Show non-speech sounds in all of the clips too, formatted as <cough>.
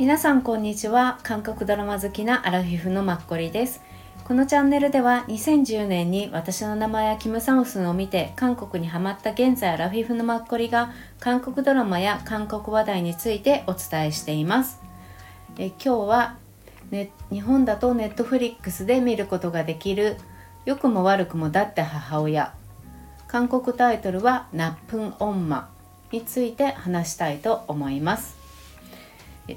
皆さんこんにちは。韓国ドラマ好きなアラフィフのマッコリです。このチャンネルでは2010年に私の名前やキム・サムスンを見て韓国にハマった現在アラフィフのマッコリが韓国ドラマや韓国話題についてお伝えしています。え今日は、ね、日本だとネットフリックスで見ることができる良くも悪くもだって母親。韓国タイトルはナップンオンマについて話したいと思います。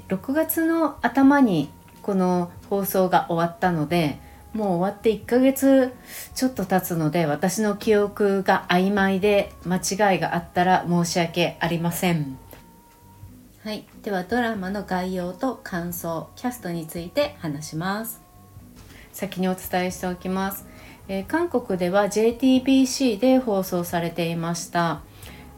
6月の頭にこの放送が終わったのでもう終わって1ヶ月ちょっと経つので私の記憶が曖昧で間違いがあったら申し訳ありません。はいではドラマの概要と感想キャストについて話します。先にお伝えしておきます、えー、韓国では JTBC で放送されていました、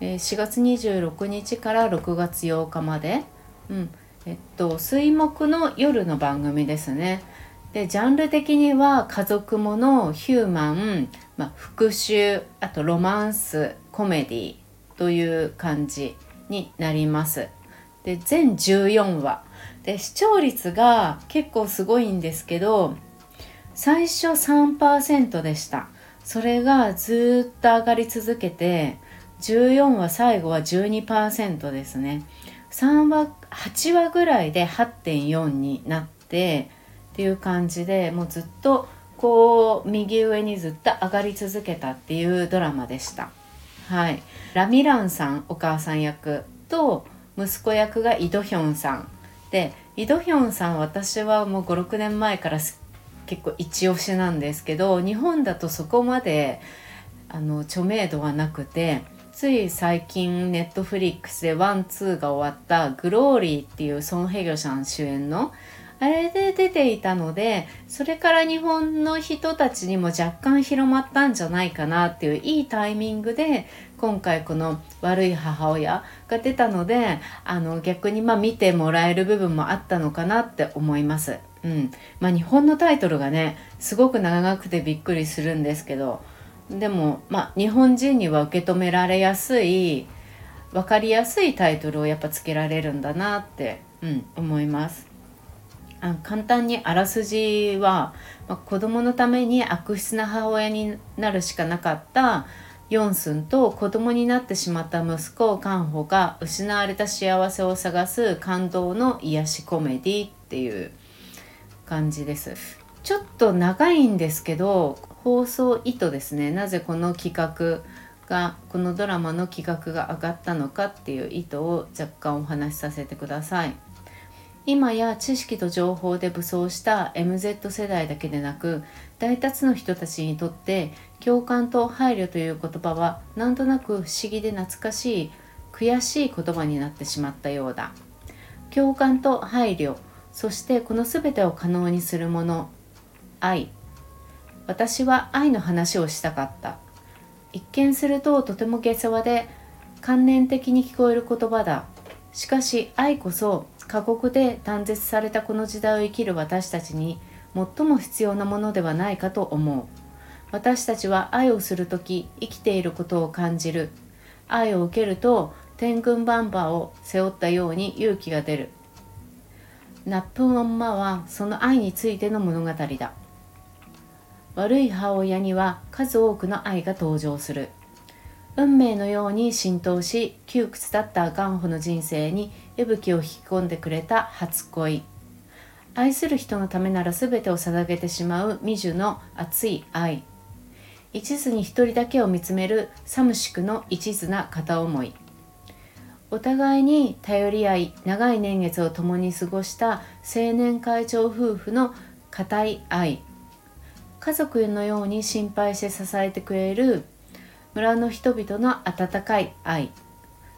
えー、4月26日から6月8日まで、うん、えっと水木の夜の番組ですね。でジャンル的には家族ものヒューマン、まあ、復讐あとロマンスコメディという感じになります。で全14話。で視聴率が結構すごいんですけど最初3%でした。それがずっと上がり続けて14話最後は12%ですね。3話8話ぐらいで8.4になってっていう感じでもうずっとこう右上にずっと上がり続けたっていうドラマでした。はい、ラミランさんお母さん役と息子役がイ・ドヒョンさんでイ・ドヒョンさん私はもう56年前から結構一押しなんですけど日本だとそこまであの著名度はなくてつい最近ネットフリックスでワンツーが終わった「グローリー」っていうソン・ヘギョさん主演のあれで出ていたのでそれから日本の人たちにも若干広まったんじゃないかなっていういいタイミングで今回この「悪い母親」が出たのであの逆にまあ見てもらえる部分もあったのかなって思います。うんまあ、日本のタイトルがねすごく長くてびっくりするんですけどでもまあ日本人には受け止められやすい分かりやすいタイトルをやっぱつけられるんだなって、うん、思います。あ簡単にあらすじは、まあ、子供のために悪質な母親になるしかなかったヨンスンと子供になってしまった息子カンホが失われた幸せを探す感動の癒しコメディっていう感じです。ちょっと長いんですけど放送意図ですね。なぜこの企画がこのドラマの企画が上がったのかっていう意図を若干お話しさせてください。今や知識と情報で武装した MZ 世代だけでなく大多数の人たちにとって共感と配慮という言葉はなんとなく不思議で懐かしい悔しい言葉になってしまったようだ。共感と配慮そしてこの全てを可能にするもの愛。私は愛の話をしたかった。一見するととても下世話で観念的に聞こえる言葉だ。しかし愛こそ過酷で断絶されたこの時代を生きる私たちに最も必要なものではないかと思う。私たちは愛をする時生きていることを感じる。愛を受けると天軍バンバーを背負ったように勇気が出る。ナップンオンマはその愛についての物語だ。悪い母親には数多くの愛が登場する。運命のように浸透し窮屈だったガンホの人生に息吹を引き込んでくれた初恋。愛する人のためなら全てを捧げてしまう未樹の熱い愛。一途に一人だけを見つめるサムシクの一途な片思い。お互いに頼り合い長い年月を共に過ごした青年会長夫婦の固い愛。家族のように心配して支えてくれる村の人々の温かい愛。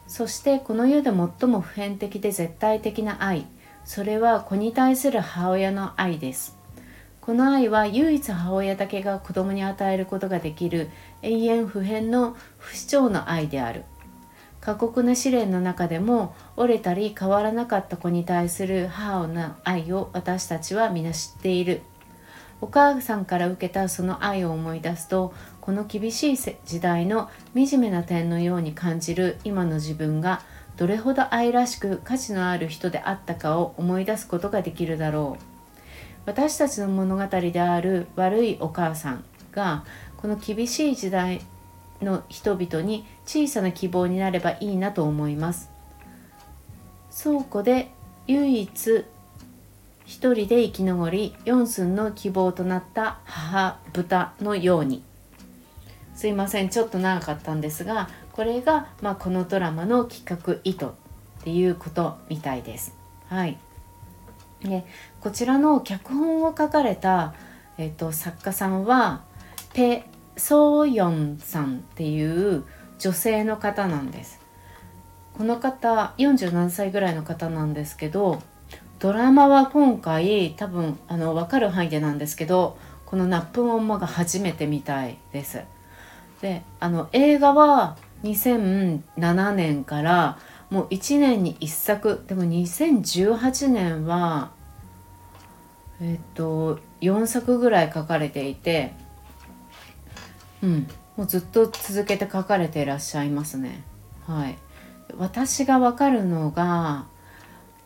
そしてこの世で最も普遍的で絶対的な愛。それは子に対する母親の愛です。この愛は唯一母親だけが子供に与えることができる永遠不変の不死鳥の愛である。過酷な試練の中でも折れたり変わらなかった子に対する母の愛を私たちは皆知っている。お母さんから受けたその愛を思い出すとこの厳しい時代の惨めな点のように感じる今の自分がどれほど愛らしく価値のある人であったかを思い出すことができるだろう。私たちの物語である悪いお母さんがこの厳しい時代の人々に小さな希望になればいいなと思います。倉庫で唯一一人で生き残り四寸の希望となった母豚のようにすいませんちょっと長かったんですがこれが、まあ、このドラマの企画意図っていうことみたいです。はい、でこちらの脚本を書かれた、えーと、作家さんはペ・ソーヨンさんっていう女性の方なんです。この方47歳ぐらいの方なんですけどドラマは今回多分あの分かる範囲でなんですけどこの「ナップンオンマ」が初めてみたいです。であの映画は2007年からもう1年に1作。でも2018年はえっと4作ぐらい書かれていてうんもうずっと続けて書かれていらっしゃいますね。はい。私が分かるのが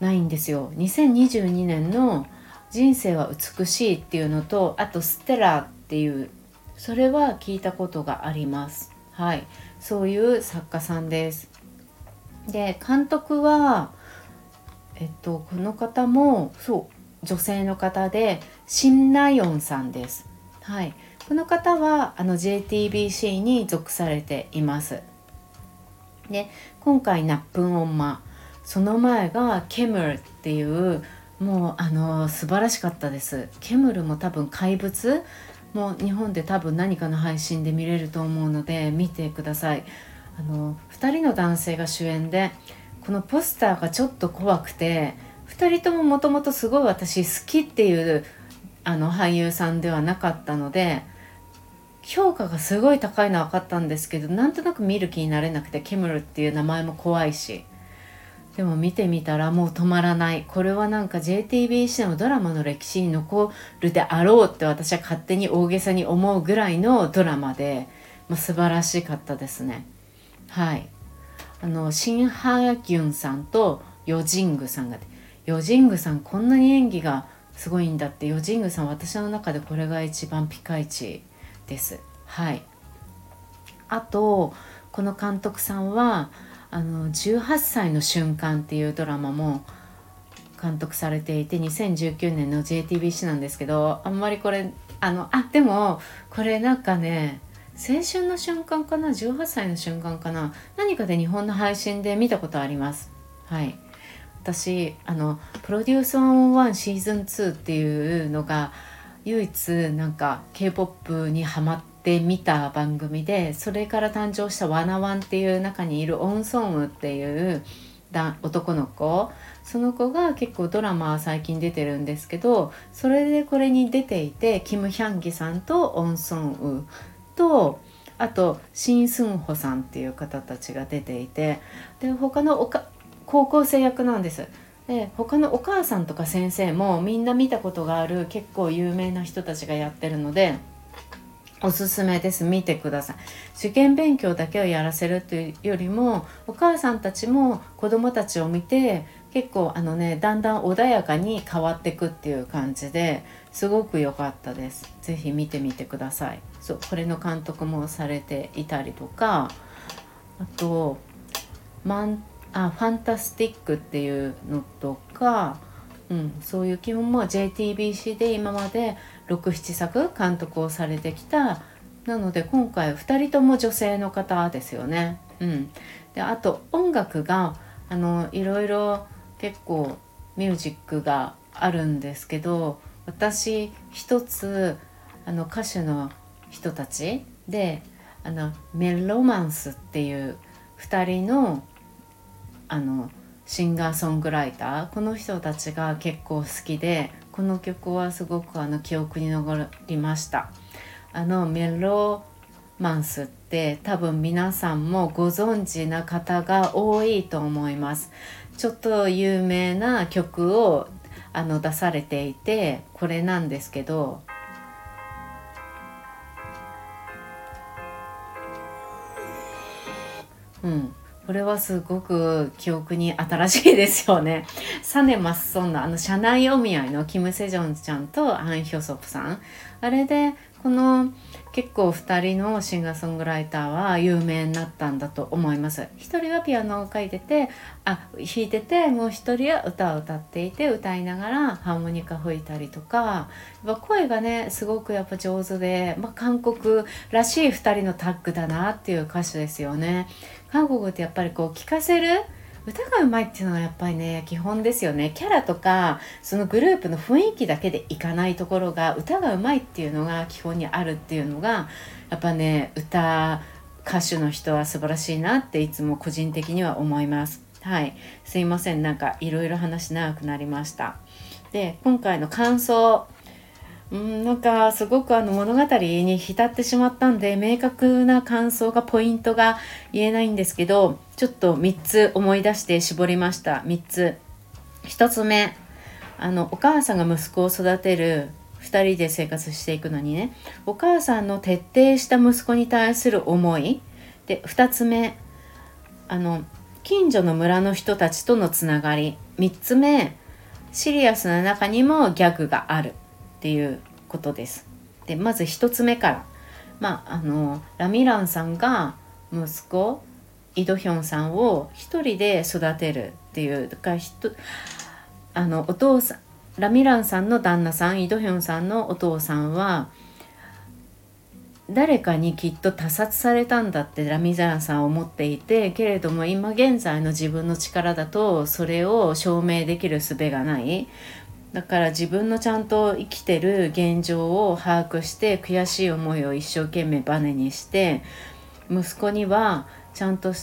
ないんですよ。2022年の「人生は美しい」っていうのとあと「ステラ」っていうそれは聞いたことがあります。はい。そういう作家さんです。で監督はえっとこの方もそう女性の方でシンナヨンさんです。はい。この方はあの JTBC に属されています。で今回ナップンオンマ。その前がケムルっていうもうあの素晴らしかったです。ケムルも多分怪物もう日本で多分何かの配信で見れると思うので見てください。あの2人の男性が主演でこのポスターがちょっと怖くて2人とももともとすごい私好きっていうあの俳優さんではなかったので評価がすごい高いのは分かったんですけどなんとなく見る気になれなくてケムルっていう名前も怖いし。でも見てみたらもう止まらない。これはなんか JTBC のドラマの歴史に残るであろうって私は勝手に大げさに思うぐらいのドラマで、まあ、素晴らしかったですね。はい。あのシン・ハギュンさんとヨジングさんがヨジングさんこんなに演技がすごいんだってヨジングさん私の中でこれが一番ピカイチです。はい。あとこの監督さんはあの18歳の瞬間っていうドラマも監督されていて2019年の JTBC なんですけどあんまりこれあのあでもこれなんかね青春の瞬間かな18歳の瞬間かな何かで日本の配信で見たことあります。はい。私あのプロデュース101シーズン2っていうのが唯一なんか K-POP にハマって見た番組でそれから誕生した「ワナワン」っていう中にいるオン・ソンウっていう男の子その子が結構ドラマ最近出てるんですけどそれでこれに出ていてキム・ヒャンギさんとオン・ソンウとあとシン・スンホさんっていう方たちが出ていてで他のおか高校生役なんです。で他のお母さんとか先生もみんな見たことがある結構有名な人たちがやってるのでおすすめです。見てください。受験勉強だけをやらせるというよりもお母さんたちも子供たちを見て結構あのねだんだん穏やかに変わっていくっていう感じですごく良かったです。是非見てみてください。そうこれの監督もされていたりとかあとマンあファンタスティックっていうのとか、うん、そういう基本も JTBC で今まで67作監督をされてきたなので今回2人とも女性の方ですよね。うん、であと音楽があのいろいろ結構ミュージックがあるんですけど私一つあの歌手の人たちであのメロマンスっていう2人のあのシンガーソングライターこの人たちが結構好きでこの曲はすごくあの記憶に残りました。あのメロマンスって多分皆さんもご存知な方が多いと思います。ちょっと有名な曲をあの出されていてこれなんですけどうん。これはすごく記憶に新しいですよね。<laughs> サネ・マッソンのあの社内お見合いのキム・セジョンちゃんとアン・ヒョソプさん。あれでこの結構2人のシンガーソングライターは有名になったんだと思います。1人はピアノを書いててあ弾いててもう1人は歌を歌っていて歌いながらハーモニカ吹いたりとか。やっぱ声がねすごくやっぱ上手で、まあ、韓国らしい2人のタッグだなっていう歌手ですよね。韓国ってやっぱりこう聴かせる歌がうまいっていうのはやっぱりね基本ですよね。キャラとかそのグループの雰囲気だけでいかないところが歌がうまいっていうのが基本にあるっていうのがやっぱね歌歌手の人は素晴らしいなっていつも個人的には思います。はい。すいません。なんかいろいろ話長くなりました。で今回の感想うんなんかすごくあの物語に浸ってしまったんで明確な感想がポイントが言えないんですけどちょっと3つ思い出して絞りました。3つ。1つ目。あのお母さんが息子を育てる2人で生活していくのにね。お母さんの徹底した息子に対する思い。で2つ目。あの近所の村の人たちとのつながり。3つ目。シリアスな中にもギャグがある。っていうことです。でまず1つ目からまああのラミランさんが息子イ・ドヒョンさんを一人で育てるっていうだからあのお父さんラミランさんの旦那さんイ・ドヒョンさんのお父さんは誰かにきっと他殺されたんだってラミザランさんは思っていてけれども今現在の自分の力だとそれを証明できる術がないだから自分のちゃんと生きてる現状を把握して悔しい思いを一生懸命バネにして息子にはちゃんと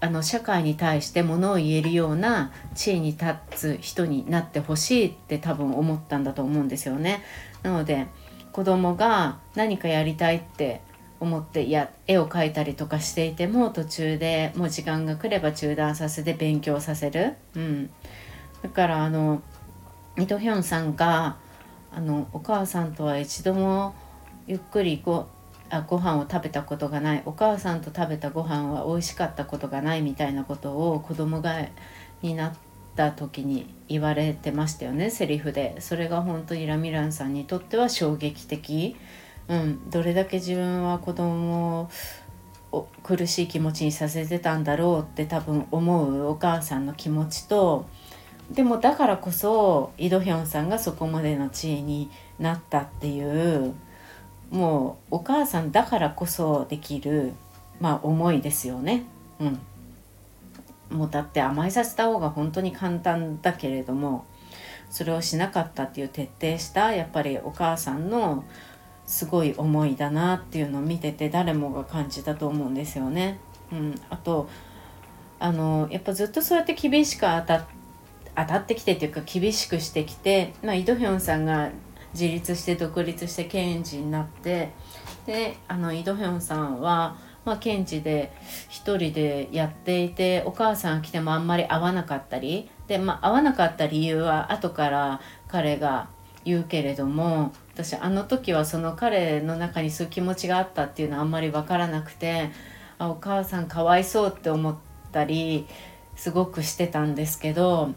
あの社会に対してものを言えるような地位に立つ人になってほしいって多分思ったんだと思うんですよね。なので子供が何かやりたいって思ってや絵を描いたりとかしていても途中でもう時間が来れば中断させて勉強させる。うん、だからあのイトヒョンさんがあのお母さんとは一度もゆっくりごあご飯を食べたことがないお母さんと食べたご飯は美味しかったことがないみたいなことを子供がになった時に言われてましたよねセリフで。それが本当にラミランさんにとっては衝撃的、うん、どれだけ自分は子供を苦しい気持ちにさせてたんだろうって多分思うお母さんの気持ちとでもだからこそイ・ドヒョンさんがそこまでの地位になったっていうもうお母さんだからこそできる、まあ、思いですよね。うん、もうだって甘えさせた方が本当に簡単だけれどもそれをしなかったっていう徹底したやっぱりお母さんのすごい思いだなっていうのを見てて誰もが感じたと思うんですよね。うん、あとあのやっぱずっとそうやって厳しく当たって当たってきてっていうか厳しくしてきて、まあ、イ・ドヒョンさんが自立して独立して検事になってであのイ・ドヒョンさんは、まあ、検事で一人でやっていてお母さんが来てもあんまり会わなかったりで、まあ、会わなかった理由は後から彼が言うけれども私あの時はその彼の中にそういう気持ちがあったっていうのはあんまり分からなくてあお母さんかわいそうって思ったりすごくしてたんですけど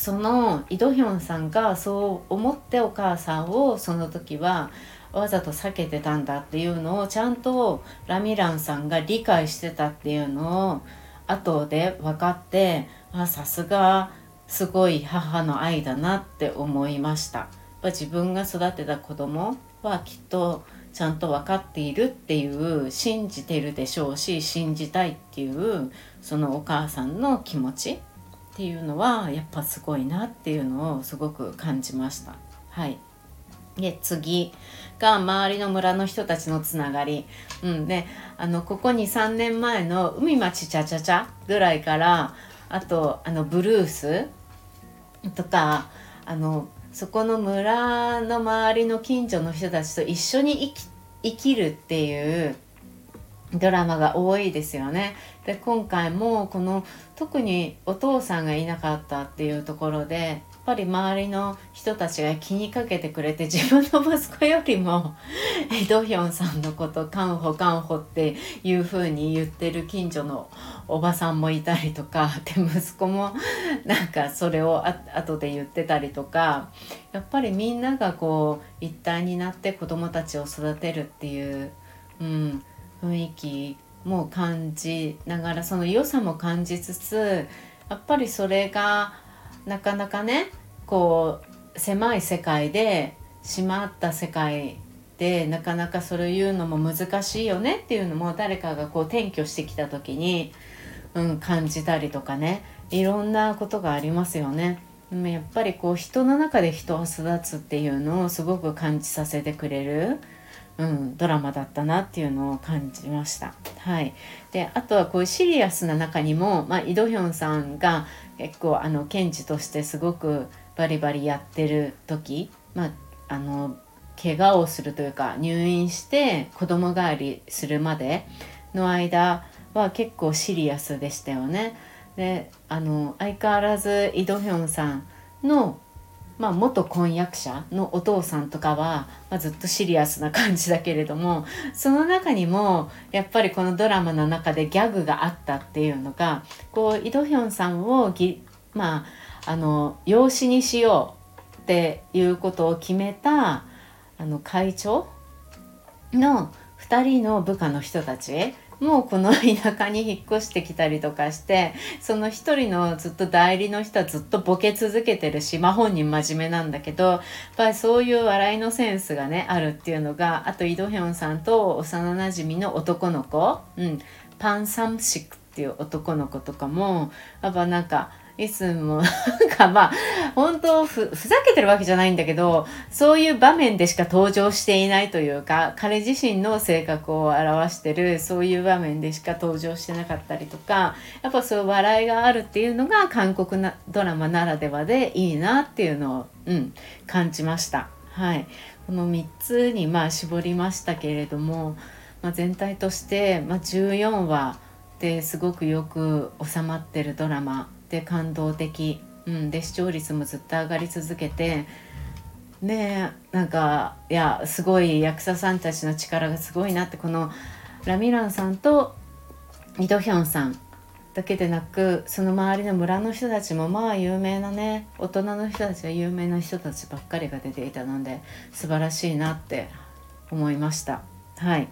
そのイ・ドヒョンさんがそう思ってお母さんをその時はわざと避けてたんだっていうのをちゃんとラミランさんが理解してたっていうのを後で分かってあさすがすごい母の愛だなって思いました。自分が育てた子供はきっとちゃんと分かっているっていう信じてるでしょうし信じたいっていうそのお母さんの気持ち。っていうのはやっぱすごいなっていうのをすごく感じました。はい、で次が周りの村の人たちのつながり、うん、であのここに3年前の「海町チャチャチャ」ぐらいからあとあのブルースとかあのそこの村の周りの近所の人たちと一緒に生きるっていうドラマが多いですよね。で今回もこの特にお父さんがいなかったっていうところでやっぱり周りの人たちが気にかけてくれて自分の息子よりもイ・ <laughs> ドヒョンさんのことカンホカンホっていう風に言ってる近所のおばさんもいたりとか <laughs> で息子もなんかそれをあ後で言ってたりとかやっぱりみんながこう一体になって子どもたちを育てるっていう、うん、雰囲気も感じながらその良さも感じつつやっぱりそれがなかなかねこう狭い世界でしまった世界でなかなかそれを言うのも難しいよねっていうのも誰かがこう転居してきた時に、うん、感じたりとかねいろんなことがありますよね。やっぱりこう人の中で人を育つっていうのをすごく感じさせてくれる、うん、ドラマだったなっていうのを感じました。はい、であとはこういうシリアスな中にも、まあ、イ・ドヒョンさんが結構あの検事としてすごくバリバリやってる時、まあ、あの怪我をするというか入院して子供帰りするまでの間は結構シリアスでしたよね。であの相変わらずイ・ドヒョンさんの、まあ、元婚約者のお父さんとかは、まあ、ずっとシリアスな感じだけれどもその中にもやっぱりこのドラマの中でギャグがあったっていうのがこうイ・ドヒョンさんをぎまああの養子にしようっていうことを決めたあの会長の2人の部下の人たちもうこの田舎に引っ越してきたりとかしてその一人のずっと代理の人はずっとボケ続けてるし、まあ、本人真面目なんだけどやっぱりそういう笑いのセンスがねあるっていうのがあと井戸ヒョンさんと幼なじみの男の子、うん、パン・サムシクっていう男の子とかもやっぱなんかいつもなんかまあ本当ふふざけてるわけじゃないんだけどそういう場面でしか登場していないというか彼自身の性格を表してるそういう場面でしか登場してなかったりとかやっぱそういう笑いがあるっていうのが韓国なドラマならではでいいなっていうのを、うん、感じました。はい、この3つにまあ絞りましたけれども、まあ、全体として、まあ、14話ですごくよく収まってるドラマで感動的、うん、で視聴率もずっと上がり続けて。ねなんかいやすごい役者さんたちの力がすごいなって。このラミランさんとイ・ドヒョンさん。だけでなくその周りの村の人たちもまあ有名なね大人の人たちは有名な人たちばっかりが出ていたので素晴らしいなって思いました。はい。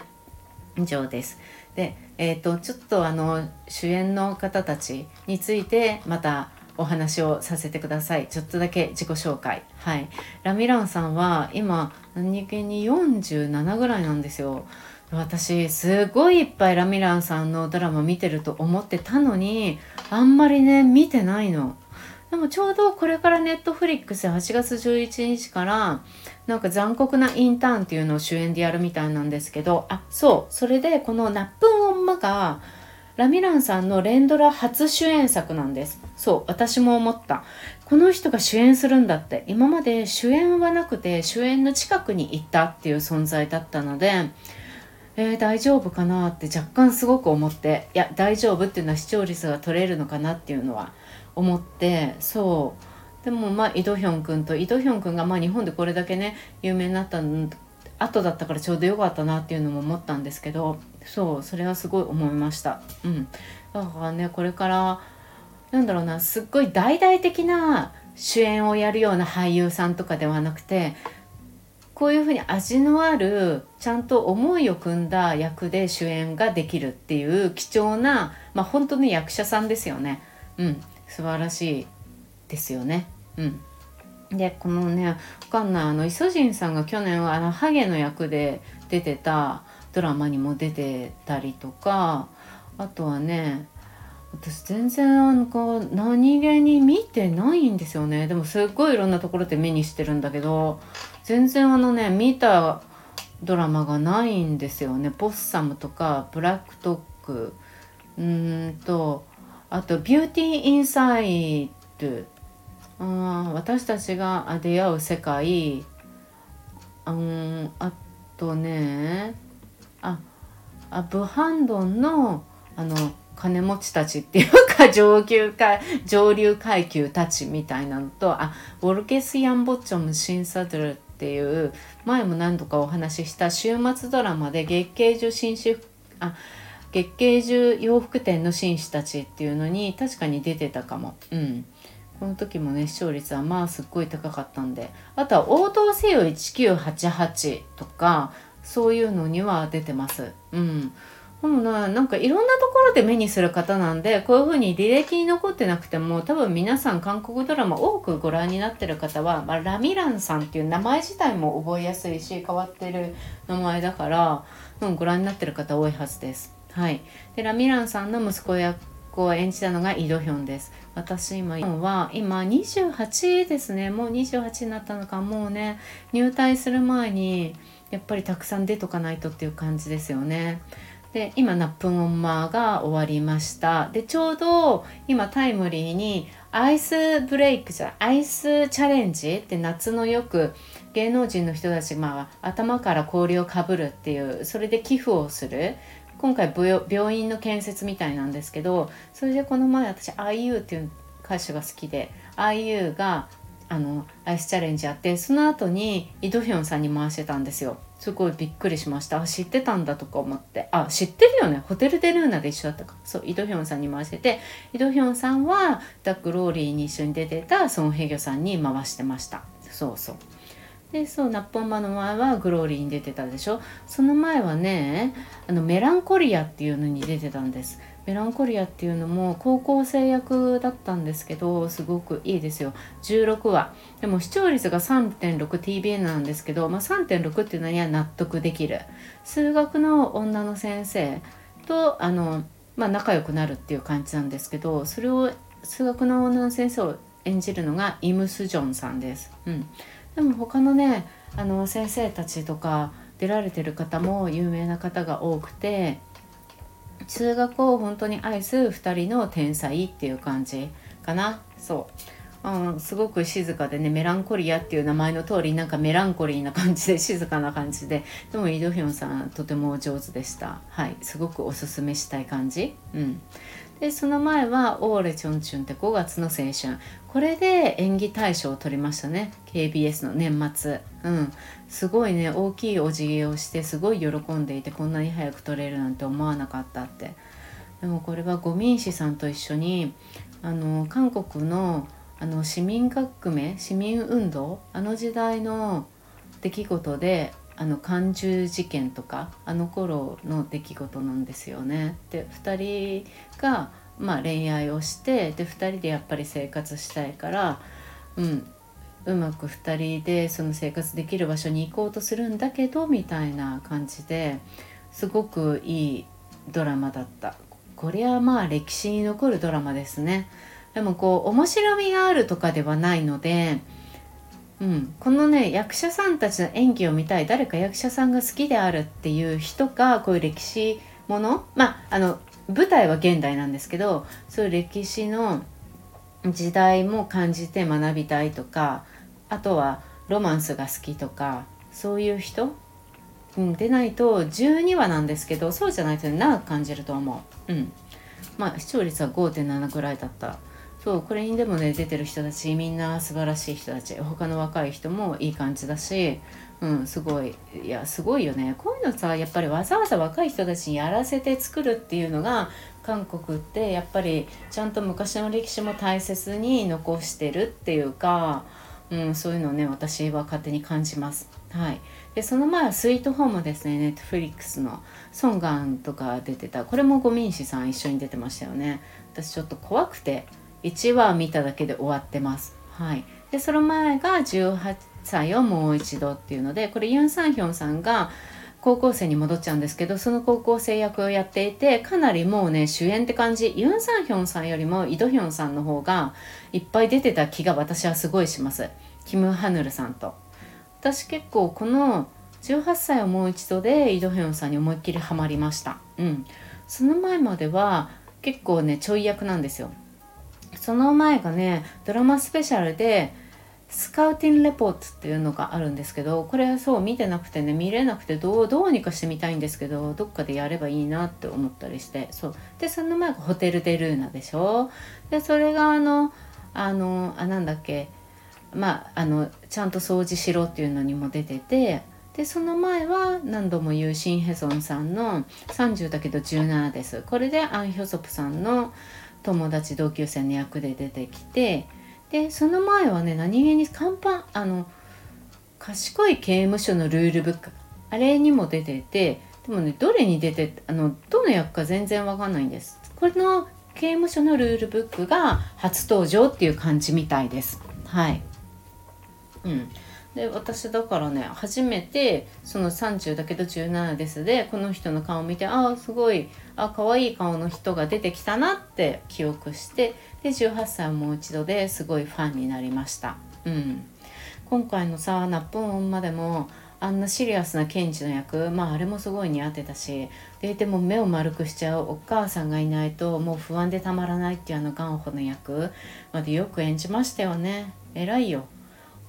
以上です。でえーと、ちょっとあの主演の方たちについてまたお話をさせてください。ちょっとだけ自己紹介。はい。ラミランさんは今何気に47ぐらいなんですよ。私すごいいっぱいラミランさんのドラマ見てると思ってたのにあんまりね見てないの。でもちょうどこれからネットフリックス8月11日からなんか残酷なインターンっていうのを主演でやるみたいなんですけどあそうそれでこの「ナップンオンマ」がラミランさんの連ドラ初主演作なんです。そう私も思った。この人が主演するんだって。今まで主演はなくて主演の近くに行ったっていう存在だったのでえー、大丈夫かなって若干すごく思って。いや大丈夫っていうのは視聴率が取れるのかなっていうのは思ってそう。でもまあイ・ドヒョン君とイ・ドヒョン君がまあ日本でこれだけね有名になった後だったからちょうどよかったなっていうのも思ったんですけどそうそれはすごい思いましたうんだからねこれからなんだろうなすっごい大々的な主演をやるような俳優さんとかではなくてこういうふうに味のあるちゃんと思いを組んだ役で主演ができるっていう貴重な、まあ、本当の役者さんですよね。うん、素晴らしいですよね。うん、でこのねわかんない。あのイソジンさんが去年はあのハゲの役で出てたドラマにも出てたりとかあとはね私全然あのこう何気に見てないんですよね。でもすっごいいろんなところで目にしてるんだけど全然あのね見たドラマがないんですよね。ポッサムとかブラックトック。うんとあとビューティーインサイドあ私たちが出会う世界うんあとねああブハンドンのあの金持ちたちっていうか上級か上流階級たちみたいなのとあウォルケス・ヤンボッチョム・シンサドルっていう前も何度かお話しした週末ドラマで月桂樹紳士あ月桂樹洋服店の紳士たちっていうのに確かに出てたかも。うんこの時もね視聴率はまあすっごい高かったんで。あとは応答せよ1988とかそういうのには出てます。うん。でもななんかいろんなところで目にする方なんでこういう風に履歴に残ってなくても多分皆さん韓国ドラマ多くご覧になってる方は、まあ、ラミランさんっていう名前自体も覚えやすいし変わってる名前だから、う、ご覧になってる方多いはずです。はい、でラミランさんの息子役を演じたのがイ・ドヒョンです。私今は今28ですねもう28になったのかもうね入隊する前にやっぱりたくさん出とかないとっていう感じですよね。で今ナップンオンマーが終わりましたでちょうど今タイムリーにアイスブレイクじゃアイスチャレンジって夏のよく芸能人の人たち、まあ、頭から氷をかぶるっていうそれで寄付をする今回病院の建設みたいなんですけどそれでこの前私 IU っていう歌手が好きで IU があのアイスチャレンジやってその後にイ・ドヒョンさんに回してたんですよ。すごいびっくりしました。あ知ってたんだとか思って。あ知ってるよね。ホテル・デ・ルーナで一緒だったか。そうイ・ドヒョンさんに回しててイ・ドヒョンさんはダック・ローリーに一緒に出てたソン・ヘギョさんに回してました。そうそう。でそうナッポンマの前はグローリーに出てたでしょ？その前はねあのメランコリアっていうのに出てたんです。メランコリアっていうのも高校生役だったんですけどすごくいいですよ。16話。でも視聴率が 3.6TBN なんですけど、まあ、3.6っていうのには納得できる。数学の女の先生とあの、まあ、仲良くなるっていう感じなんですけどそれを数学の女の先生を演じるのがイム・スジョンさんです、うん、でも他のねあの先生たちとか出られてる方も有名な方が多くて数学を本当に愛す2人の天才っていう感じかな。そう。うん、すごく静かでねメランコリアっていう名前の通りなんかメランコリーな感じで静かな感じで。でもイ・ドヒョンさんとても上手でした。はい。すごくおすすめしたい感じ。うん。でその前は「オーレチョンチュン」って5月の青春。これで演技大賞を取りましたね。KBS の年末。うん。すごいね大きいお辞儀をしてすごい喜んでいてこんなに早く取れるなんて思わなかったって。でもこれはゴミン氏さんと一緒にあの韓国のあの市民革命市民運動？あの時代の出来事であの漢中事件とかあの頃の出来事なんですよね。で2人が、まあ、恋愛をしてで2人でやっぱり生活したいから、うん、うまく2人でその生活できる場所に行こうとするんだけどみたいな感じですごくいいドラマだった。これはまあ歴史に残るドラマですね。でもこう面白みがあるとかではないのでうん、このね役者さんたちの演技を見たい。誰か役者さんが好きであるっていう人がこういう歴史ものまああの舞台は現代なんですけどそういう歴史の時代も感じて学びたいとかあとはロマンスが好きとかそういう人、うん、でないと12話なんですけどそうじゃないと長く感じると思う。うん、まあ視聴率は5.7ぐらいだった。そうこれにでもね出てる人たちみんな素晴らしい人たち。他の若い人もいい感じだしうんすごい。いやすごいよね。こういうのさやっぱりわざわざ若い人たちにやらせて作るっていうのが韓国ってやっぱりちゃんと昔の歴史も大切に残してるっていうか、うん、そういうのをね私は勝手に感じます。はい、でその前はスイートホームですね。ネットフリックスの。ソンガンとか出てた。これもゴミンシさん一緒に出てましたよね。私ちょっと怖くて。1話見ただけで終わってます。はい、でその前が18歳をもう一度っていうのでこれユン・サンヒョンさんが高校生に戻っちゃうんですけどその高校生役をやっていてかなりもうね主演って感じ。ユン・サンヒョンさんよりもイ・ドヒョンさんの方がいっぱい出てた気が私はすごいします。キム・ハヌルさんと。私結構この18歳をもう一度でイ・ドヒョンさんに思いっきりハマりました。うん。その前までは結構ねちょい役なんですよ。その前がねドラマスペシャルでスカウティンレポートっていうのがあるんですけどこれはそう見てなくてね見れなくてどうどうにかしてみたいんですけどどっかでやればいいなって思ったりしてそう。でその前がホテル・デ・ルーナでしょ？でそれがあのあのあなんだっけ？まああのちゃんと掃除しろっていうのにも出ててでその前は何度も言うシン・ヘソンさんの30だけど17です。これでアン・ヒョソプさんの友達同級生の役で出てきてでその前はね何気に看板あの賢い刑務所のルールブックあれにも出ててでもねどれに出てあのどの役か全然わかんないんです。これの刑務所のルールブックが初登場っていう感じみたいです。はい。うん。で私だからね初めてその30だけど17ですでこの人の顔を見てああすごいあ可愛い顔の人が出てきたなって記憶してで18歳もう一度ですごいファンになりました。うん、今回のさ「ナップンまでもあんなシリアスな検事の役まああれもすごい似合ってたしででも目を丸くしちゃうお母さんがいないともう不安でたまらないっていうあのガンホの役までよく演じましたよね。偉いよ。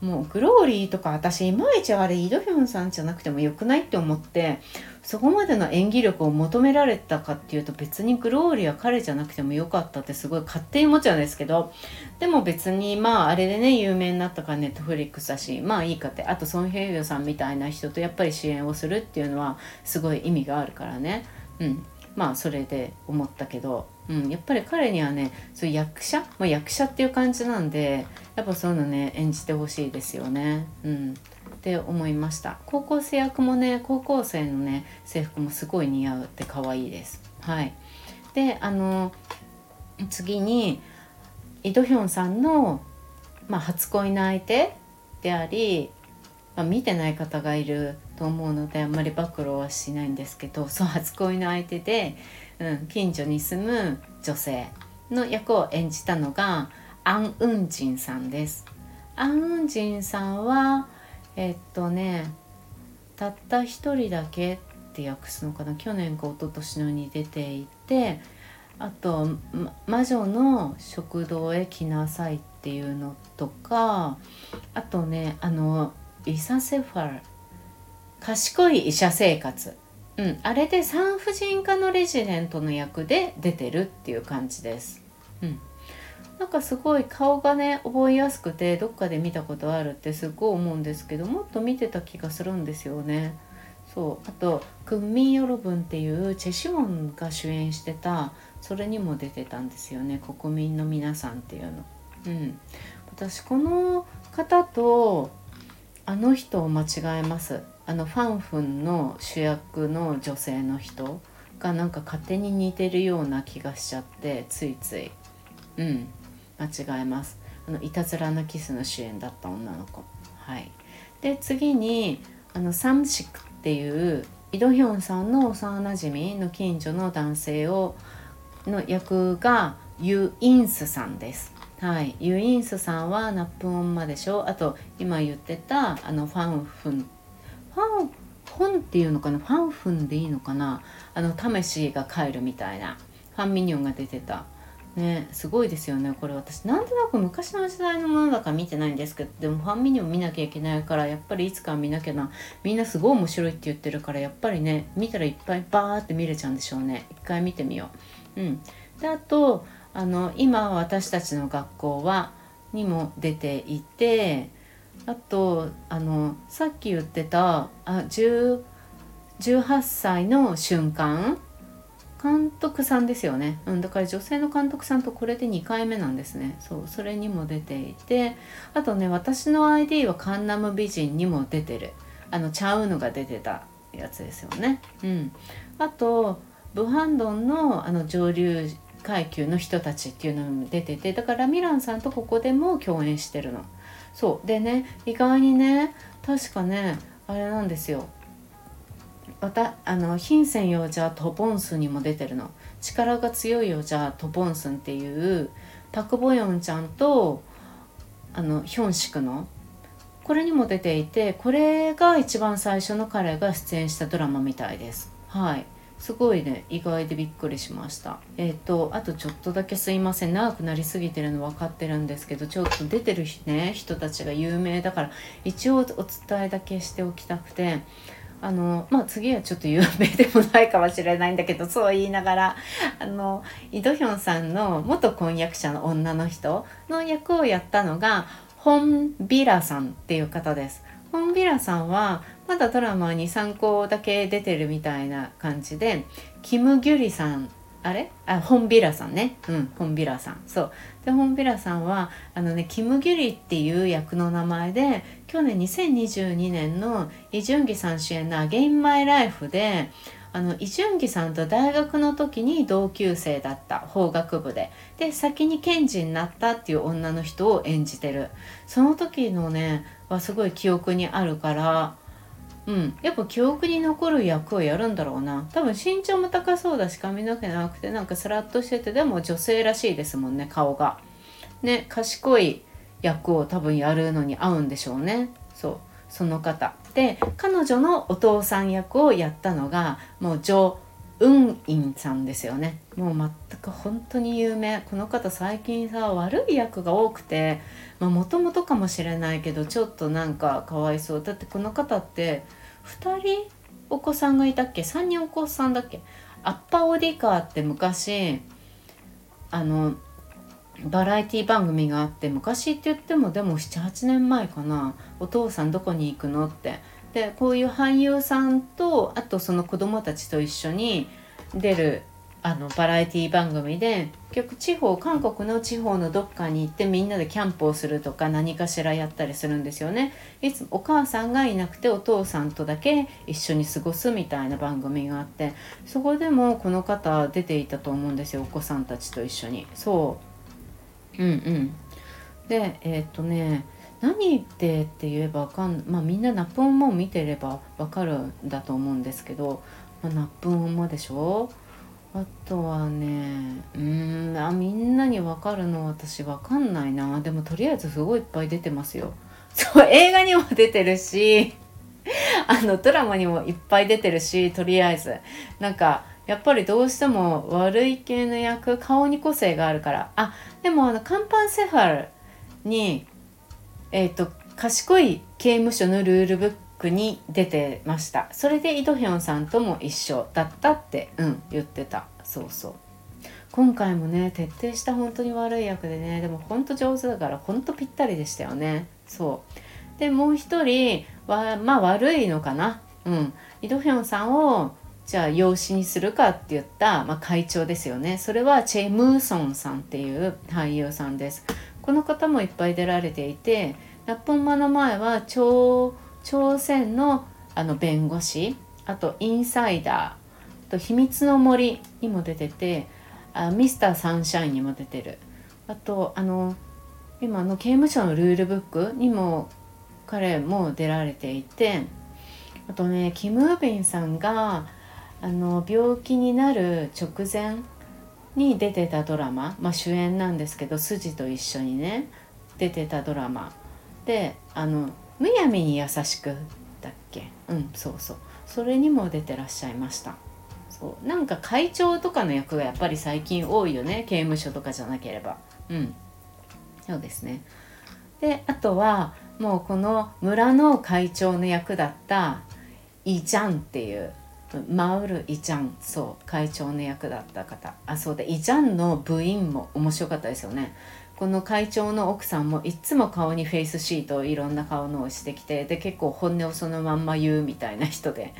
もうグローリーとか私いまいちあれイ・ドヒョンさんじゃなくてもよくないって思ってそこまでの演技力を求められたかっていうと別にグローリーは彼じゃなくてもよかったってすごい勝手に思っちゃうんですけどでも別にまああれでね有名になったからネットフリックスだしまあいいかってあとソン・ヘイヨさんみたいな人とやっぱり主演をするっていうのはすごい意味があるからね。うん。まあそれで思ったけど、うん、やっぱり彼にはねそういう役者、まあ、役者っていう感じなんでやっぱそういうのね演じてほしいですよね。うん。って思いました。高校生役もね高校生のね制服もすごい似合うって可愛いです。はい。であの次にイ・ドヒョンさんの、まあ、初恋の相手であり、まあ、見てない方がいると思うのであんまり暴露はしないんですけどそう初恋の相手で、うん、近所に住む女性の役を演じたのがアン・ウンジンさんです。アン・ウンジンさんはえっとねたった一人だけって訳すのかな？去年か一昨年のに出ていてあと「魔女の食堂へ来なさい」っていうのとかあとねあのイサセファル。賢い医者生活。うん、あれで産婦人科のレジデントの役で出てるっていう感じです。うん、なんかすごい顔がね覚えやすくてどっかで見たことあるってすごい思うんですけどもっと見てた気がするんですよね。そうあと「クンミンヨロブン」っていうチェ・シモンが主演してたそれにも出てたんですよね国民の皆さんっていうの。うん、私この方とあの人を間違えますあのファンフンの主役の女性の人がなんか勝手に似てるような気がしちゃってついつい。うん。間違えます。あのいたずらなキスの主演だった女の子。はい。で次にあのサムシクっていうイ・ドヒョンさんの幼なじみの近所の男性をの役がユ・インスさんです。はい、ユ・インスさんは나쁜엄마 でしょ。あと今言ってたあの환혼, 환혼 っていうのかな？ 환혼 でいいのかな？あの魂が帰るみたいな。ファン・ミンヒョンが出てた。ねすごいですよねこれ。私なんとなく昔の時代のものだから見てないんですけどでもファン・ミンヒョン見なきゃいけないからやっぱりいつか見なきゃな。みんなすごい面白いって言ってるからやっぱりね見たらいっぱいバーって見れちゃうんでしょうね。一回見てみよう。うん。であとあの今私たちの学校はにも出ていてあとあのさっき言ってたあ18歳の瞬間監督さんですよね、うん、だから女性の監督さんとこれで2回目なんですね。そうそれにも出ていてあとね私の ID はカンナム美人にも出てる。あのチャウヌが出てたやつですよね。うん。あとブハンドンのあの上流階級の人たちっていうのも出ててだからミランさんとここでも共演してるの。そう。でね意外にね確かねあれなんですよ。またあのヒンセンヨジャトボンスにも出てるの。力が強いよじゃトボンスンっていうパク・ボヨンちゃんとあのヒョンシクのこれにも出ていてこれが一番最初の彼が出演したドラマみたいです。はい。すごいね意外でびっくりしました。えっ、ー、とあとちょっとだけすいません。長くなりすぎてるの分かってるんですけどちょっと出てるね人たちが有名だから。一応お伝えだけしておきたくてあのまあ次はちょっと有名でもないかもしれないんだけどそう言いながらあのイ・ドヒョンさんの元婚約者の女の人の役をやったのがホン・ビラさんっていう方です。ホンビラさんはまだドラマに3個だけ出てるみたいな感じでキム・ギュリさん。あれ？あホンビラさんね。うんホンビラさん。そう。でホンビラさんはあのねキム・ギュリっていう役の名前で去年2022年のイ・ジュンギさん主演の「アゲイン・マイ・ライフで」あのイ・ジュンギさんと大学の時に同級生だった法学部で。で先に検事になったっていう女の人を演じてる。その時のねはすごい記憶にあるからうん、やっぱ記憶に残る役をやるんだろうな。多分身長も高そうだし髪の毛なくてなんかスラッとしててでも女性らしいですもんね顔が。ね賢い役を多分やるのに合うんでしょうね。そうその方。で彼女のお父さん役をやったのがもうジョ・ウンインさんですよね。もう全く本当に有名。この方最近さ悪い役が多くてもともとかもしれないけどちょっとなんかかわいそう。だってこの方って2人お子さんがいたっけ？3人お子さんだっけ？アッパオディカーって昔あのバラエティ番組があって昔って言ってもでも78年前かな。お父さんどこに行くのって。でこういう俳優さんとあとその子供たちと一緒に出るあのバラエティ番組で結局地方韓国の地方のどっかに行ってみんなでキャンプをするとか何かしらやったりするんですよね。いつもお母さんがいなくてお父さんとだけ一緒に過ごすみたいな番組があってそこでもこの方出ていたと思うんですよお子さんたちと一緒に。そう。うんうん。でえー、っとね何でって言えばわかんまあみんなナップンも見てればわかるんだと思うんですけど、まあ、ナップンもでしょ？あとはねうんあみんなに分かるの私分かんないな。でもとりあえずすごいいっぱい出てますよ。<laughs> そう映画にも出てるしあのドラマにもいっぱい出てるしとりあえず。なんかやっぱりどうしても悪い系の役顔に個性があるから。あでもあのカンパンセファルにえっ、と賢い刑務所のルールブックに出てました。それでイ・ドヒョンさんとも一緒だったってうん言ってた。そうそう。今回もね徹底した本当に悪い役でねでも本当上手だから本当ぴったりでしたよね。そう。でもう一人はまあ悪いのかな。うん。イ・ドヒョンさんをじゃあ養子にするかって言った、まあ、会長ですよね。それはチェ・ムーソンさんっていう俳優さんです。この方もいっぱい出られていてナッポンマの前は朝鮮のあの弁護士あとインサイダーと秘密の森にも出ててあミスターサンシャインにも出てる。あとあの今の刑務所のルールブックにも彼も出られていてあとねキム・ウビンさんがあの病気になる直前に出てたドラマ、まあ、主演なんですけど筋と一緒にね出てたドラマ。であのむやみに優しくだっけ？うんそうそう。それにも出てらっしゃいました。そう。なんか会長とかの役がやっぱり最近多いよね。刑務所とかじゃなければ。うん。そうですね。であとはもうこの村の会長の役だったイ・ジャンっていうマウル・イ・ジャンそう会長の役だった方。あそうだ。イ・ジャンの部員も面白かったですよね。この会長の奥さんもいつも顔にフェイスシートをいろんな顔のをしてきてで結構本音をそのまんま言うみたいな人で。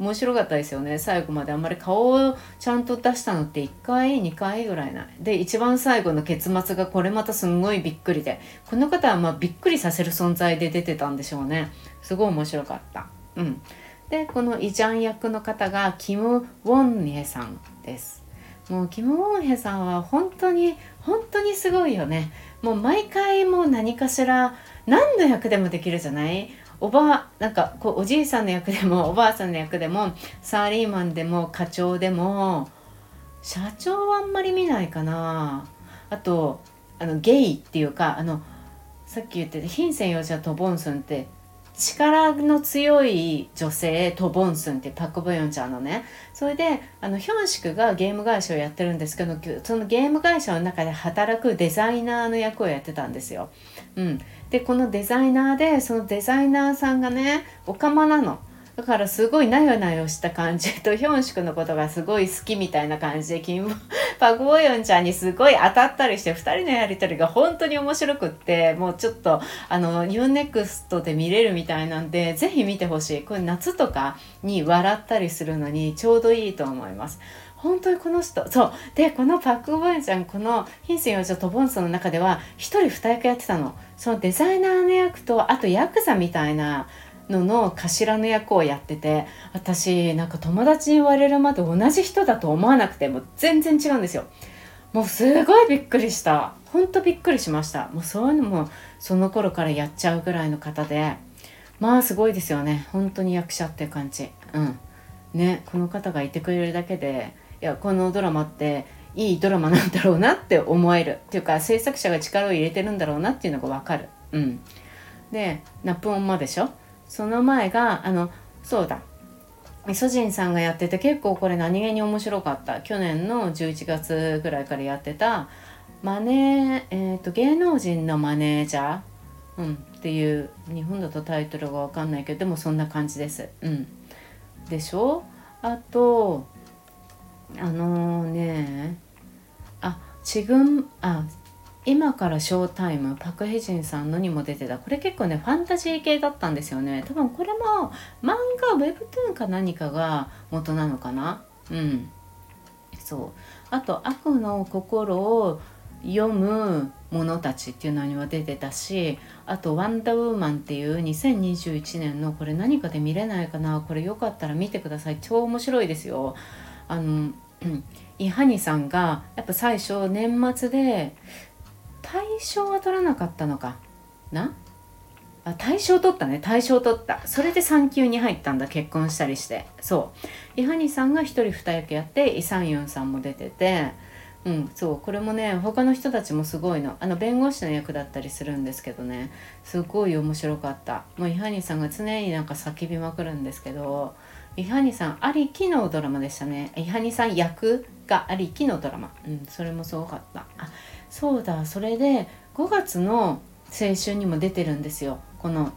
面白かったですよね。最後まであんまり顔をちゃんと出したのって1回2回ぐらいない。で一番最後の結末がこれまたすんごいびっくりで。この方はまあびっくりさせる存在で出てたんでしょうね。すごい面白かった。うん。でこのイジャン役の方がキム・ウォンニェさんです。もうキム・ウォンヘさんは本当に本当にすごいよね。もう毎回もう何かしら何の役でもできるじゃない？おばなんかこうおじいさんの役でも <laughs> おばあさんの役でもサーリーマンでも課長でも社長はあんまり見ないかな。あとあのゲイっていうかあのさっき言ってたヒンセンヨジャとボンスンって力の強い女性ト・ボンスンってパク・ボヨンちゃんのねそれであのヒョンシクがゲーム会社をやってるんですけどそのゲーム会社の中で働くデザイナーの役をやってたんですよ。うん、でこのデザイナーでそのデザイナーさんがねオカマなの。だからすごいなよなよした感じとヒョンシクのことがすごい好きみたいな感じでキムパク・ボヨンちゃんにすごい当たったりして2人のやり取りが本当に面白くってもうちょっとあの UNEXT で見れるみたいなんでぜひ見てほしいこれ夏とかに笑ったりするのにちょうどいいと思います。本当にこの人そうでこのパク・ボヨンちゃんこの「ヒンセン幼女とボンソ」の中では1人2役やってたのそのデザイナーの役とあとヤクザみたいなのの頭の役をやってて私なんか友達に言われるまで同じ人だと思わなくても全然違うんですよ。もうすごいびっくりした。ほんとびっくりしました。もうそういうのもその頃からやっちゃうぐらいの方で。まあすごいですよね。本当に役者って感じ。うん。ねこの方がいてくれるだけでいやこのドラマっていいドラマなんだろうなって思える。っていうか制作者が力を入れてるんだろうなっていうのが分かる。うん。でナップオンマでしょ？その前があのそうだ。イソジンさんがやってて結構これ何気に面白かった。去年の11月ぐらいからやってたマネー、えーと、芸能人のマネージャー、うん、っていう日本だとタイトルが分かんないけどでもそんな感じです。うん、でしょ？あとあのー、ねあちぐんあ今からショータイムパク・ヘジンさんのにも出てた。これ結構ねファンタジー系だったんですよね。多分これも漫画ウェブトゥーンか何かが元なのかな？うん。そう。あと「悪の心を読む者たち」っていうのには出てたしあと「ワンダーウーマン」っていう2021年のこれ何かで見れないかな？これよかったら見てください。超面白いですよ。あのイハニさんがやっぱ最初年末で大賞は取らなかったのか？な？あ大賞取ったね。大賞取った。それで産休に入ったんだ。結婚したりして。そう。イハニさんが1人2役やってイ・サンユンさんも出てて。うんそう。これもね他の人たちもすごいの。あの弁護士の役だったりするんですけどね。すごい面白かった。もうイハニさんが常になんか叫びまくるんですけどイハニさんありきのドラマでしたね。イハニさん役がありきのドラマ。うんそれもすごかった。あそうだそれで5月の青春にも出てるんですよ。この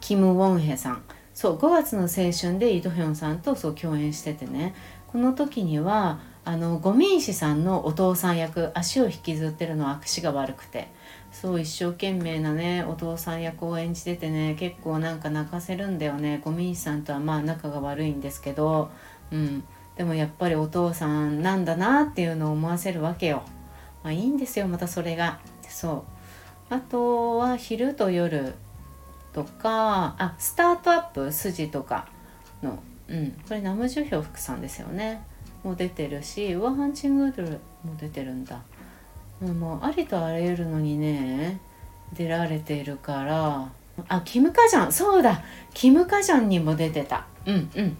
キム・ウォンヘさん。そう5月の青春でイ・ドヒョンさんとそう共演しててね。この時にはあのゴミンシさんのお父さん役足を引きずってるのは足が悪くて。そう一生懸命なねお父さん役を演じててね結構なんか泣かせるんだよね。ゴミンシさんとはまあ仲が悪いんですけど。うん。でもやっぱりお父さんなんだなっていうのを思わせるわけよ。まあ、いいんですよまたそれが。そう。あとは昼と夜とかあスタートアップ筋とかのうん。これナムジュヒョフクさんですよね。も出てるしウアハンチングードルも出てるんだ。もうありとあらゆるのにね出られているから。あキム・カジャン。そうだ。キム・カジャンにも出てた。うんうん。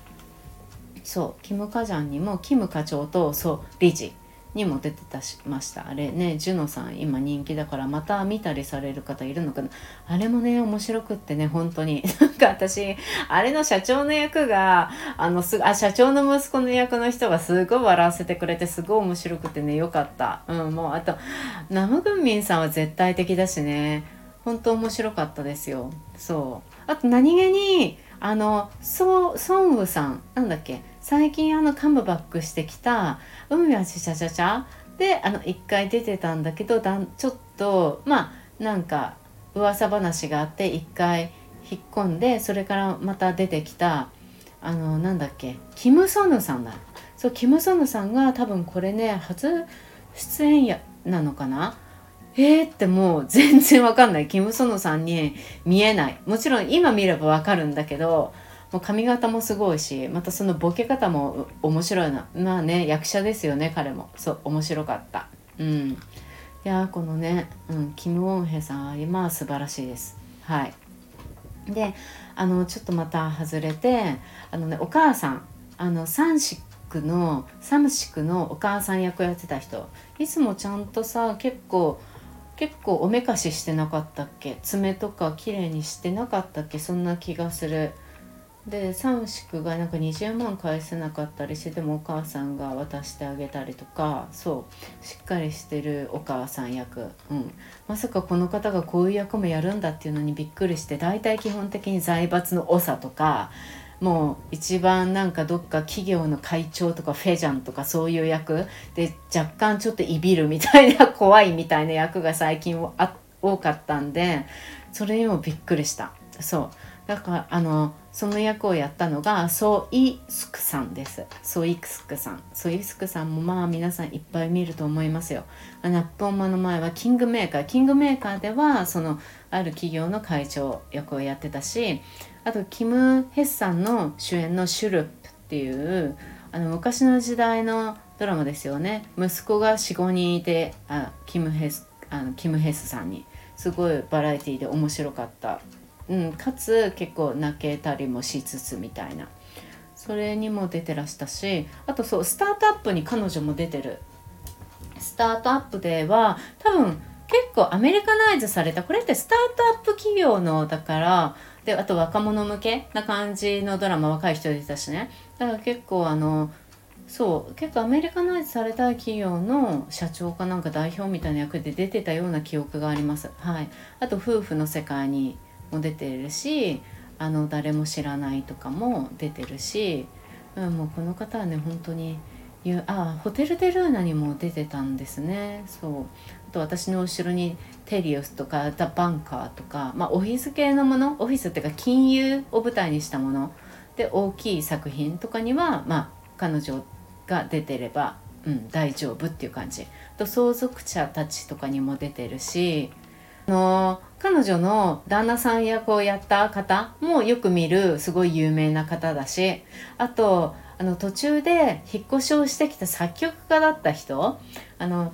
そう。キム・カジャンにもキム課長とそう理事にも出てたしました。あれねジュノさん今人気だからまた見たりされる方いるのかな。あれもね面白くってね本当に。<laughs> なんか私あれの社長の役があのすあ社長の息子の役の人がすごい笑わせてくれてすごい面白くてねよかった。うんもうあとナムグンミンさんは絶対的だしね。本当面白かったですよ。そう。あと何気にあのソソンウさんなんだっけ？最近あのカムバックしてきた「海はちゃちゃちゃ」であの1回出てたんだけどだんちょっとまあなんか噂話があって1回引っ込んでそれからまた出てきたあのなんだっけキム・ソヌさんだ。そうキム・ソヌさんが多分これね初出演やなのかな？えーってもう全然わかんない。キム・ソヌさんに見えない。もちろん今見ればわかるんだけどもう髪型もすごいしまたそのボケ方も面白いなまあね役者ですよね彼も。そう面白かった。うん。いやこのね、うん、キム・ウォンヘさんは今素晴らしいです。はい。であのちょっとまた外れてあのねお母さん。あのサンシックのサムシックのお母さん役やってた人。いつもちゃんとさ結構結構おめかししてなかったっけ？爪とか綺麗にしてなかったっけ？そんな気がする。でサムシクがなんか20万返せなかったりしてでもお母さんが渡してあげたりとかそうしっかりしてるお母さん役、うん、まさかこの方がこういう役もやるんだっていうのにびっくりして大体基本的に財閥の長とかもう一番なんかどっか企業の会長とかフェジャンとかそういう役。で若干ちょっといびるみたいな怖いみたいな役が最近多かったんでそれにもびっくりした。そう。だからあのその役をやったのがソイスクさんです。ソイスクさん。ソイスクさんもまあ皆さんいっぱい見ると思いますよ。あナッポンマの前はキングメーカー。キングメーカーではそのある企業の会長役をやってたしあとキム・ヘッサンの主演の「シュルップ」っていうあの昔の時代のドラマですよね。息子が45人いてあキムヘスあのキム・ヘスさんに。すごいバラエティーで面白かった。うん、かつ結構泣けたりもしつつみたいな。それにも出てらしたしあとそうスタートアップに彼女も出てる。スタートアップでは多分結構アメリカナイズされた。これってスタートアップ企業のだからであと若者向けな感じのドラマ若い人出てたしね。だから結構あのそう結構アメリカナイズされた企業の社長かなんか代表みたいな役で出てたような記憶があります。はい。あと夫婦の世界にも出てるしあの誰も知らないとかも出てるし、うん、もうこの方はね本当にあホテル・デルーナにも出てたんですね。そう。あと私の後ろにテリオスとかザ・バンカーとか、まあ、オフィス系のものオフィスっていうか金融を舞台にしたもので大きい作品とかには、まあ、彼女が出てれば、うん、大丈夫っていう感じ。と相続者たちとかにも出てるしあの彼女の旦那さん役をやった方もよく見るすごい有名な方だしあとあの途中で引っ越しをしてきた作曲家だった人あの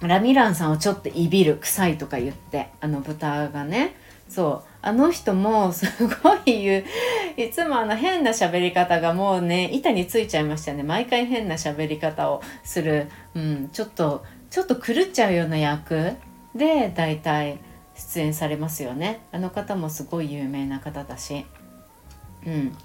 ラミランさんをちょっといびる臭いとか言ってあの豚がね。そう。あの人もすごい言ういつもあの変な喋り方がもうね板についちゃいましたね。毎回変な喋り方をする、うん、ちょっとちょっと狂っちゃうような役。で大体出演されますよね。あの方もすごい有名な方だし。うん。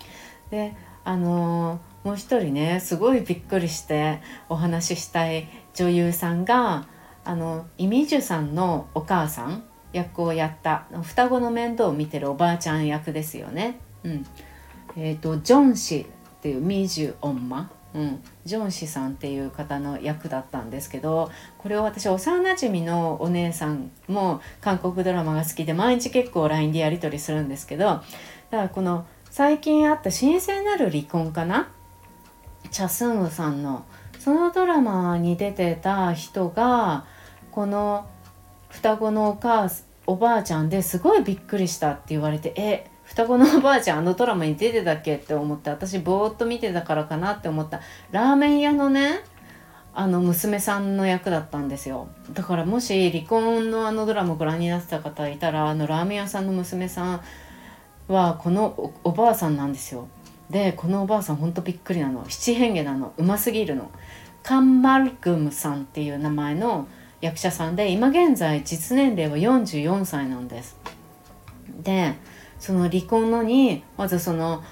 であのー、もう一人ねすごいびっくりしてお話ししたい女優さんがあのイミジュさんのお母さん役をやった双子の面倒を見てるおばあちゃん役ですよね。うん。えーと、ジョン氏っていうミジュオンマ。うん、ジョン氏さんっていう方の役だったんですけどこれを私幼なじみのお姉さんも韓国ドラマが好きで毎日結構 LINE でやり取りするんですけどだからこの最近あった神聖なる離婚かな？チャ・スンウさんのそのドラマに出てた人がこの双子のお母おばあちゃんですごいびっくりしたって言われてえっ双子のおばあちゃんあのドラマに出てたっけって思って私ぼーっと見てたからかなって思った。ラーメン屋のねあの娘さんの役だったんですよ。だからもし離婚のあのドラマご覧になってた方いたらあのラーメン屋さんの娘さんはこのおばあさんなんですよ。でこのおばあさんほんとびっくりなの。七変化なの。うますぎるの。カンマルクムさんっていう名前の役者さんで今現在実年齢は44歳なんです。でその離婚のにまずその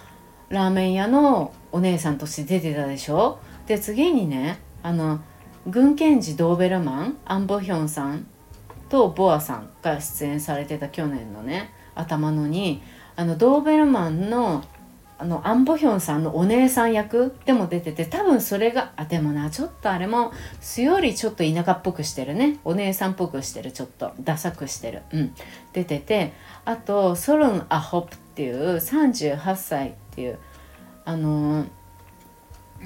ラーメン屋のお姉さんとして出てたでしょ？で次にねあの軍検事ドーベルマンアンボヒョンさんとボアさんが出演されてた去年のね頭のにあのドーベルマンのあのアン・ボヒョンさんのお姉さん役でも出てて多分それがあでもなちょっとあれも素よりちょっと田舎っぽくしてるね。お姉さんっぽくしてるちょっとダサくしてる。うん。出ててあとソルン・アホプっていう38歳っていうあの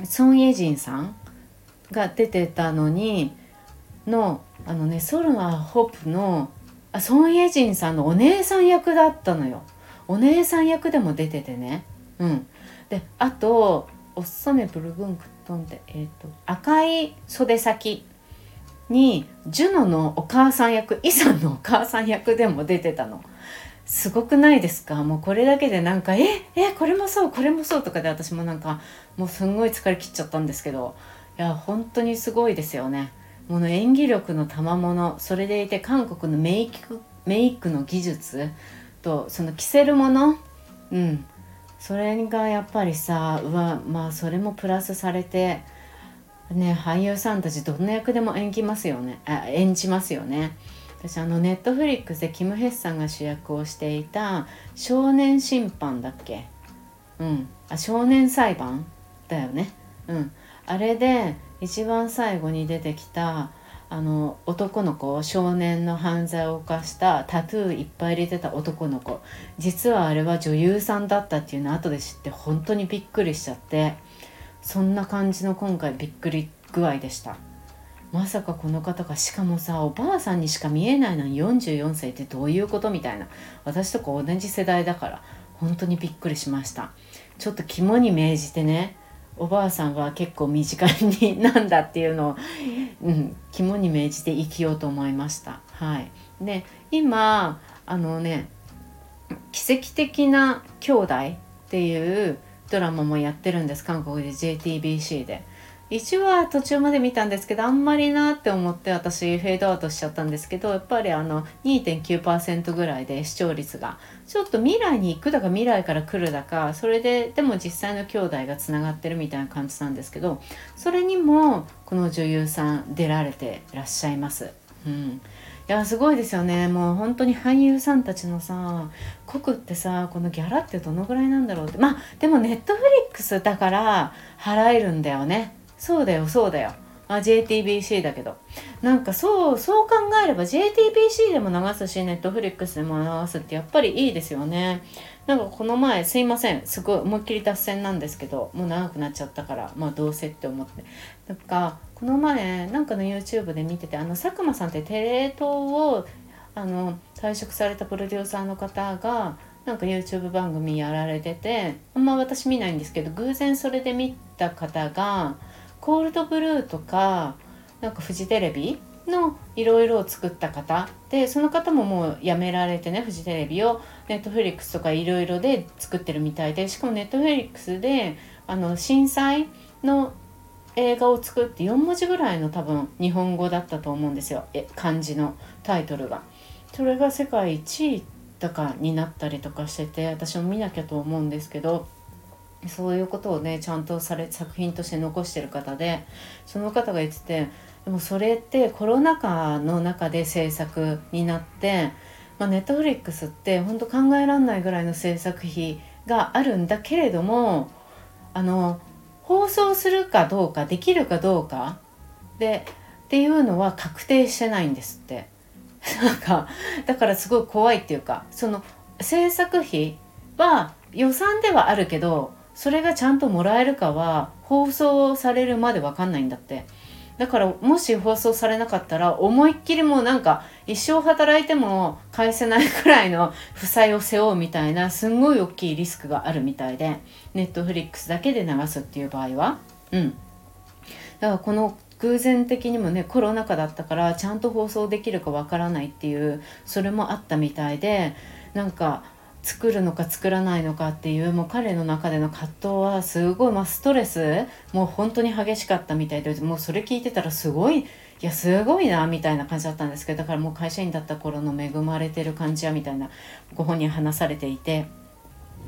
ソン・エジンさんが出てたのにのあのねソルン・アホプのあソン・エジンさんのお姉さん役だったのよ。お姉さん役でも出ててね。うん、であと「おっさめブルグンクトン」で、えーと、赤い袖先にジュノのお母さん役イさんのお母さん役でも出てたの。すごくないですか？もうこれだけでなんか「ええこれもそうこれもそう」とかで私もなんかもうすんごい疲れ切っちゃったんですけど。いや本当にすごいですよね。もの演技力の賜物。それでいて韓国のメイクメイクの技術とその着せるもの。うん。それがやっぱりさうわまあそれもプラスされてね俳優さんたちどんな役でも演じますよね。あ演じますよね。私あのネットフリックスでキム・ヘッサンが主役をしていた「少年審判」だっけ？うん。あ少年裁判？だよね。うん。あれで一番最後に出てきたあの男の子少年の犯罪を犯したタトゥーいっぱい入れてた男の子。実はあれは女優さんだったっていうの後で知って本当にびっくりしちゃって。そんな感じの今回びっくり具合でした。まさかこの方が。しかもさおばあさんにしか見えないのに44歳ってどういうことみたいな。私とか同じ世代だから本当にびっくりしました。ちょっと肝に銘じてね。おばあさんは結構身近になんだっていうのを、うん、肝に銘じて生きようと思いました。はい、で今あのね「奇跡的な兄弟」っていうドラマもやってるんです韓国で JTBC で。1話途中まで見たんですけどあんまりなって思って私フェードアウトしちゃったんですけどやっぱりあの2.9%ぐらいで視聴率がちょっと未来に行くだか未来から来るだかそれででも実際の兄弟がつながってるみたいな感じなんですけどそれにもこの女優さん出られてらっしゃいます。うん。いやすごいですよね。もう本当に俳優さんたちのさ濃ってさこのギャラってどのぐらいなんだろうって。まあでもネットフリックスだから払えるんだよね。そうだよそうだよ。あ JTBC だけど。なんかそうそう考えれば JTBC でも流すし Netflix でも流すってやっぱりいいですよね。なんかこの前すいません。すごい思いっきり脱線なんですけどもう長くなっちゃったからまあどうせって思って。なんかこの前なんかの YouTube で見ててあの佐久間さんってテレ東をあの退職されたプロデューサーの方がなんか YouTube 番組やられててあんま私見ないんですけど偶然それで見た方がコールドブルーとかなんかフジテレビのいろいろを作った方。でその方ももう辞められてねフジテレビをネットフリックスとかいろいろで作ってるみたいでしかもネットフリックスであの震災の映画を作って4文字ぐらいの多分日本語だったと思うんですよ。え漢字のタイトルが。それが世界一位とかになったりとかしてて私も見なきゃと思うんですけど。そういうことをねちゃんとされ作品として残してる方でその方が言っててでもそれってコロナ禍の中で制作になって、まあ、ネットフリックスって本当考えられないぐらいの制作費があるんだけれどもあの放送するかどうかできるかどうかでっていうのは確定してないんですって。<laughs> なんかだからすごい怖いっていうかその制作費は予算ではあるけどそれがちゃんともらえるかは放送されるまで分かんないんだって。だからもし放送されなかったら思いっきりもうなんか一生働いても返せないくらいの負債を背負うみたいなすんごい大きいリスクがあるみたいでネットフリックスだけで流すっていう場合は。うん。だからこの偶然的にもねコロナ禍だったからちゃんと放送できるかわからないっていうそれもあったみたいでなんか作るのか作らないのかっていうもう彼の中での葛藤はすごい、まあ、ストレスもう本当に激しかったみたいでもうそれ聞いてたらすごいいやすごいなみたいな感じだったんですけどだからもう会社員だった頃の恵まれてる感じやみたいなご本人話されていて。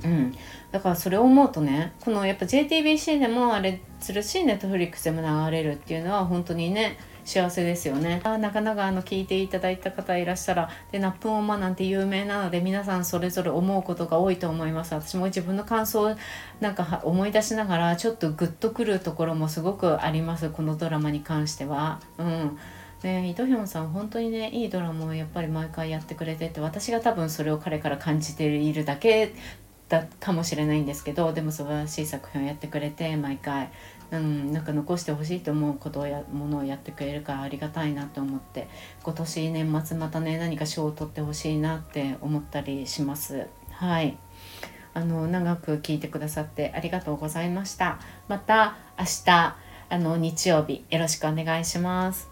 うん、だからそれを思うとねこのやっぱ JTBC でもあれするし Netflix でも流れるっていうのは本当にね幸せですよね。あなかなかあの聞いていただいた方いらっしゃらでナップンオマなんて有名なので皆さんそれぞれ思うことが多いと思います。私も自分の感想なんか思い出しながらちょっとグッとくるところもすごくあります。このドラマに関しては。うん。ね、イ・ドヒョンさん本当にねいいドラマをやっぱり毎回やってくれてて私が多分それを彼から感じているだけだかもしれないんですけどでも素晴らしい作品をやってくれて毎回。うん、なんか残してほしいと思うことをやものをやってくれるからありがたいなと思って今年年末またね何か賞を取ってほしいなって思ったりします。はいあの長く聞いてくださってありがとうございました。また明日あの日曜日よろしくお願いします。